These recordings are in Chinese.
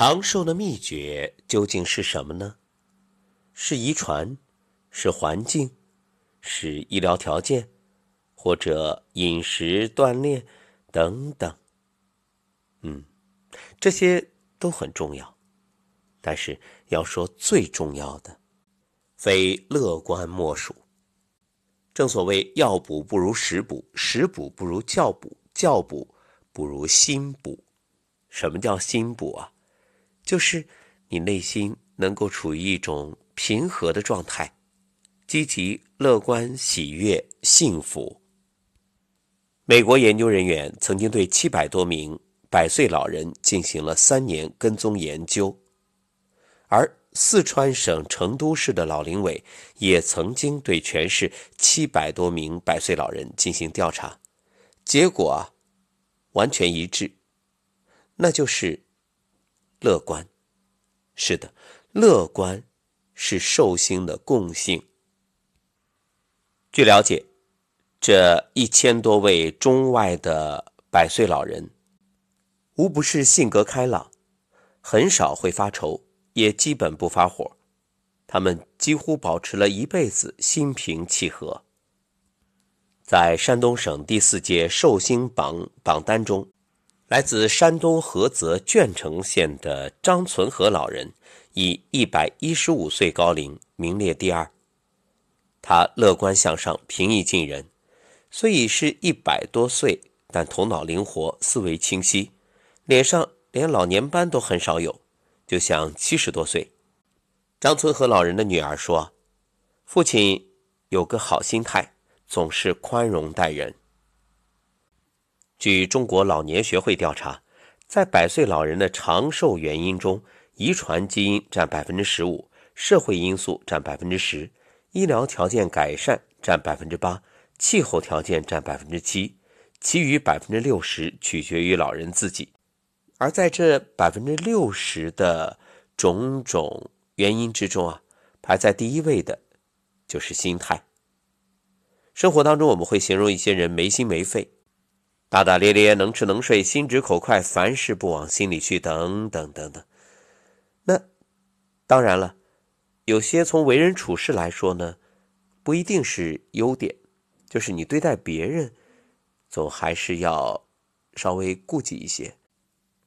长寿的秘诀究竟是什么呢？是遗传，是环境，是医疗条件，或者饮食、锻炼等等。嗯，这些都很重要，但是要说最重要的，非乐观莫属。正所谓药补不如食补，食补不如教补，教补不如心补。什么叫心补啊？就是你内心能够处于一种平和的状态，积极、乐观、喜悦、幸福。美国研究人员曾经对七百多名百岁老人进行了三年跟踪研究，而四川省成都市的老龄委也曾经对全市七百多名百岁老人进行调查，结果啊，完全一致，那就是。乐观，是的，乐观是寿星的共性。据了解，这一千多位中外的百岁老人，无不是性格开朗，很少会发愁，也基本不发火，他们几乎保持了一辈子心平气和。在山东省第四届寿星榜榜单中。来自山东菏泽鄄城县的张存和老人，以一百一十五岁高龄名列第二。他乐观向上，平易近人，虽已是一百多岁，但头脑灵活，思维清晰，脸上连老年斑都很少有，就像七十多岁。张存和老人的女儿说：“父亲有个好心态，总是宽容待人。”据中国老年学会调查，在百岁老人的长寿原因中，遗传基因占百分之十五，社会因素占百分之十，医疗条件改善占百分之八，气候条件占百分之七，其余百分之六十取决于老人自己。而在这百分之六十的种种原因之中啊，排在第一位的，就是心态。生活当中，我们会形容一些人没心没肺。大大咧咧，能吃能睡，心直口快，凡事不往心里去，等等等等。那当然了，有些从为人处事来说呢，不一定是优点，就是你对待别人，总还是要稍微顾忌一些。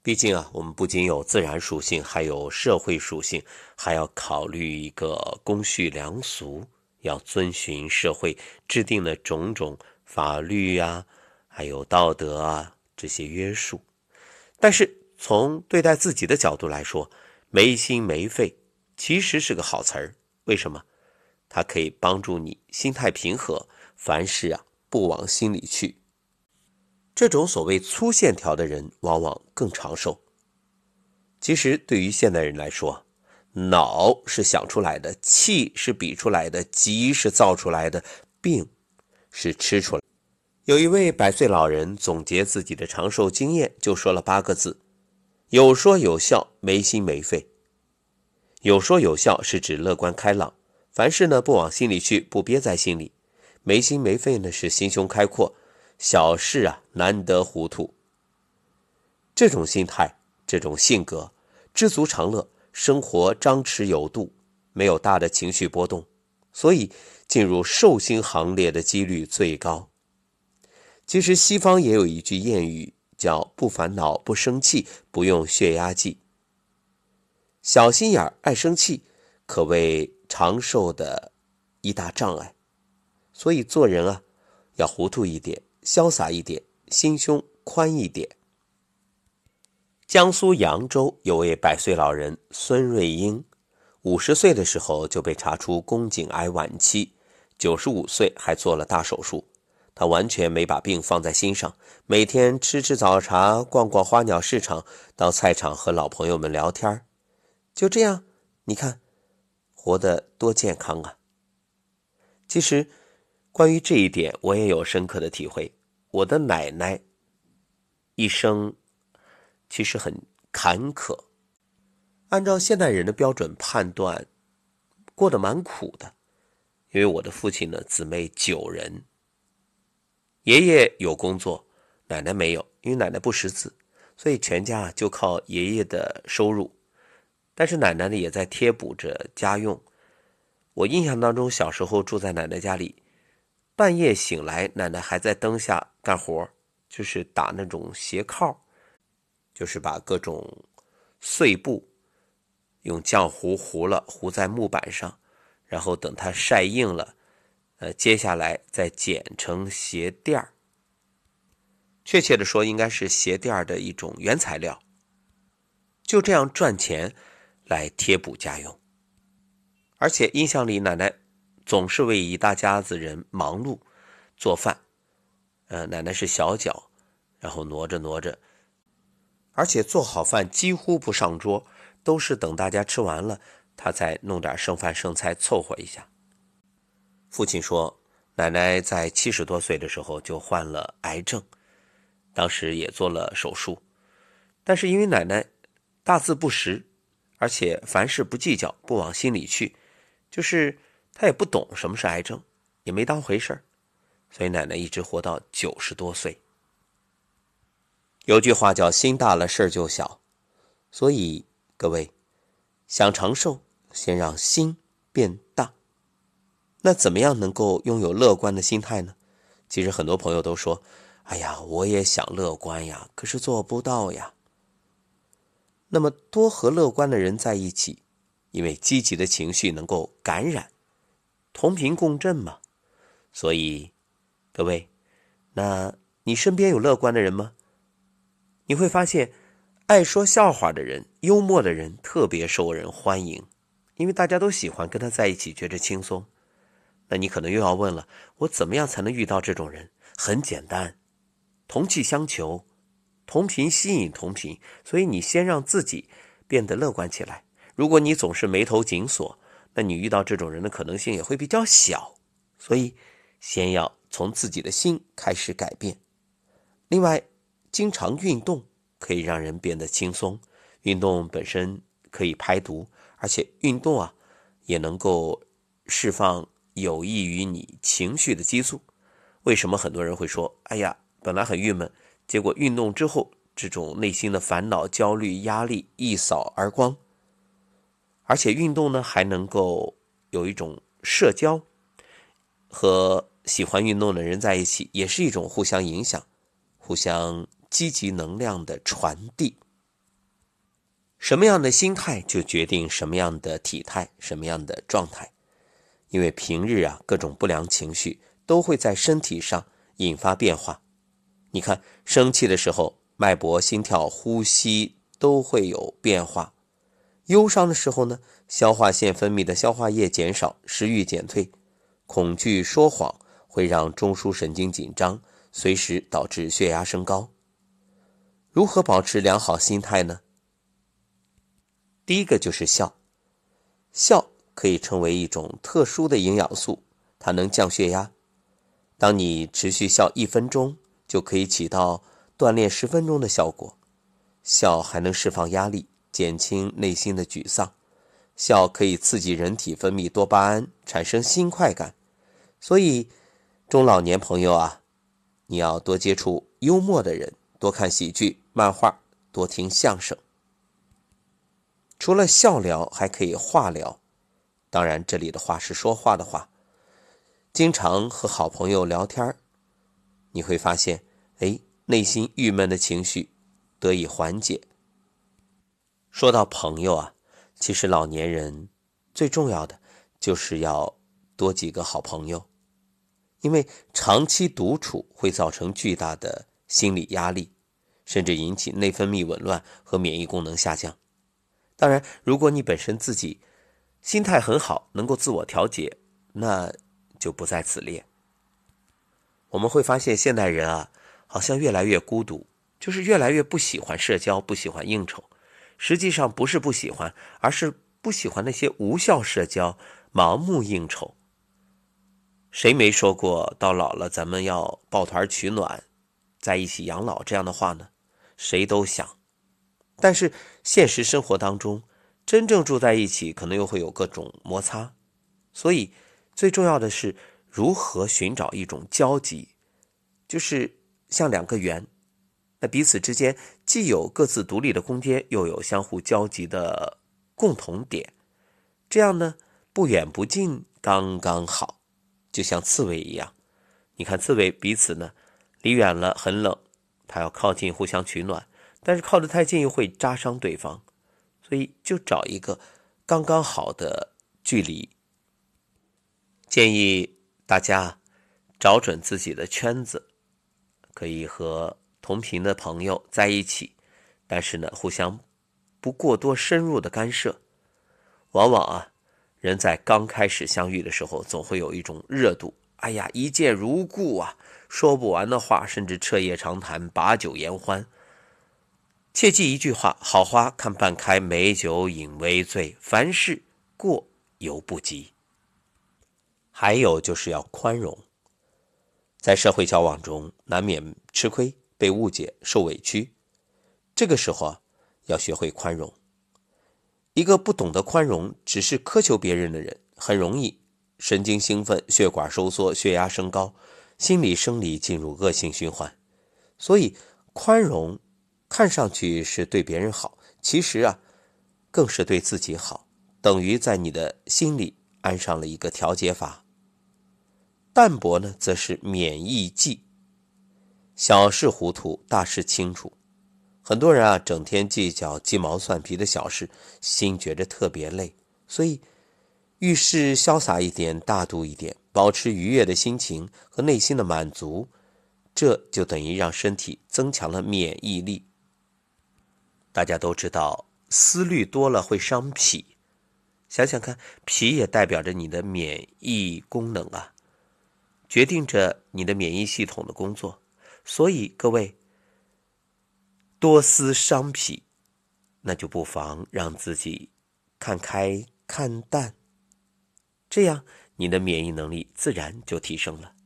毕竟啊，我们不仅有自然属性，还有社会属性，还要考虑一个公序良俗，要遵循社会制定的种种法律呀。还有道德啊这些约束，但是从对待自己的角度来说，没心没肺其实是个好词儿。为什么？它可以帮助你心态平和，凡事啊不往心里去。这种所谓粗线条的人，往往更长寿。其实对于现代人来说，脑是想出来的，气是比出来的，急是造出来的，病是吃出来。有一位百岁老人总结自己的长寿经验，就说了八个字：有说有笑，没心没肺。有说有笑是指乐观开朗，凡事呢不往心里去，不憋在心里；没心没肺呢是心胸开阔，小事啊难得糊涂。这种心态，这种性格，知足常乐，生活张弛有度，没有大的情绪波动，所以进入寿星行列的几率最高。其实西方也有一句谚语，叫“不烦恼，不生气，不用血压计”。小心眼儿、爱生气，可谓长寿的一大障碍。所以做人啊，要糊涂一点，潇洒一点，心胸宽一点。江苏扬州有位百岁老人孙瑞英，五十岁的时候就被查出宫颈癌晚期，九十五岁还做了大手术。他完全没把病放在心上，每天吃吃早茶，逛逛花鸟市场，到菜场和老朋友们聊天就这样，你看，活得多健康啊！其实，关于这一点，我也有深刻的体会。我的奶奶一生其实很坎坷，按照现代人的标准判断，过得蛮苦的。因为我的父亲呢，姊妹九人。爷爷有工作，奶奶没有，因为奶奶不识字，所以全家就靠爷爷的收入但是奶奶呢也在贴补着家用。我印象当中，小时候住在奶奶家里，半夜醒来，奶奶还在灯下干活，就是打那种鞋靠，就是把各种碎布用浆糊糊了，糊在木板上，然后等它晒硬了，呃，接下来再剪成鞋垫儿。确切的说，应该是鞋垫儿的一种原材料。就这样赚钱来贴补家用。而且印象里，奶奶总是为一大家子人忙碌做饭。呃，奶奶是小脚，然后挪着挪着，而且做好饭几乎不上桌，都是等大家吃完了，她再弄点剩饭剩菜凑合一下。父亲说，奶奶在七十多岁的时候就患了癌症，当时也做了手术，但是因为奶奶大字不识，而且凡事不计较，不往心里去。就是他也不懂什么是癌症，也没当回事儿，所以奶奶一直活到九十多岁。有句话叫“心大了事儿就小”，所以各位想长寿，先让心变大。那怎么样能够拥有乐观的心态呢？其实很多朋友都说：“哎呀，我也想乐观呀，可是做不到呀。”那么多和乐观的人在一起。因为积极的情绪能够感染，同频共振嘛，所以各位，那你身边有乐观的人吗？你会发现，爱说笑话的人、幽默的人特别受人欢迎，因为大家都喜欢跟他在一起，觉着轻松。那你可能又要问了，我怎么样才能遇到这种人？很简单，同气相求，同频吸引同频，所以你先让自己变得乐观起来。如果你总是眉头紧锁，那你遇到这种人的可能性也会比较小。所以，先要从自己的心开始改变。另外，经常运动可以让人变得轻松。运动本身可以排毒，而且运动啊也能够释放有益于你情绪的激素。为什么很多人会说：“哎呀，本来很郁闷，结果运动之后，这种内心的烦恼、焦虑、压力一扫而光。”而且运动呢，还能够有一种社交，和喜欢运动的人在一起，也是一种互相影响、互相积极能量的传递。什么样的心态就决定什么样的体态、什么样的状态。因为平日啊，各种不良情绪都会在身体上引发变化。你看，生气的时候，脉搏、心跳、呼吸都会有变化。忧伤的时候呢，消化腺分泌的消化液减少，食欲减退；恐惧、说谎会让中枢神经紧张，随时导致血压升高。如何保持良好心态呢？第一个就是笑，笑可以成为一种特殊的营养素，它能降血压。当你持续笑一分钟，就可以起到锻炼十分钟的效果。笑还能释放压力。减轻内心的沮丧，笑可以刺激人体分泌多巴胺，产生新快感。所以，中老年朋友啊，你要多接触幽默的人，多看喜剧、漫画，多听相声。除了笑聊，还可以话聊。当然，这里的话是说话的话。经常和好朋友聊天你会发现，哎，内心郁闷的情绪得以缓解。说到朋友啊，其实老年人最重要的就是要多几个好朋友，因为长期独处会造成巨大的心理压力，甚至引起内分泌紊乱和免疫功能下降。当然，如果你本身自己心态很好，能够自我调节，那就不在此列。我们会发现，现代人啊，好像越来越孤独，就是越来越不喜欢社交，不喜欢应酬。实际上不是不喜欢，而是不喜欢那些无效社交、盲目应酬。谁没说过到老了咱们要抱团取暖，在一起养老这样的话呢？谁都想，但是现实生活当中，真正住在一起可能又会有各种摩擦，所以最重要的是如何寻找一种交集，就是像两个圆。那彼此之间既有各自独立的空间，又有相互交集的共同点，这样呢不远不近，刚刚好，就像刺猬一样。你看刺猬彼此呢离远了很冷，它要靠近互相取暖，但是靠得太近又会扎伤对方，所以就找一个刚刚好的距离。建议大家找准自己的圈子，可以和同频的朋友在一起，但是呢互相。不过多深入的干涉，往往啊，人在刚开始相遇的时候，总会有一种热度。哎呀，一见如故啊，说不完的话，甚至彻夜长谈，把酒言欢。切记一句话：好花看半开，美酒饮微醉。凡事过犹不及。还有就是要宽容，在社会交往中，难免吃亏、被误解、受委屈，这个时候。要学会宽容。一个不懂得宽容，只是苛求别人的人，很容易神经兴奋、血管收缩、血压升高，心理生理进入恶性循环。所以，宽容看上去是对别人好，其实啊，更是对自己好，等于在你的心里安上了一个调节阀。淡泊呢，则是免疫剂。小事糊涂，大事清楚。很多人啊，整天计较鸡毛蒜皮的小事，心觉着特别累。所以，遇事潇洒一点，大度一点，保持愉悦的心情和内心的满足，这就等于让身体增强了免疫力。大家都知道，思虑多了会伤脾，想想看，脾也代表着你的免疫功能啊，决定着你的免疫系统的工作。所以，各位。多思伤脾，那就不妨让自己看开看淡，这样你的免疫能力自然就提升了。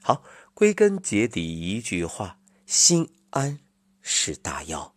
好，归根结底一句话：心安是大药。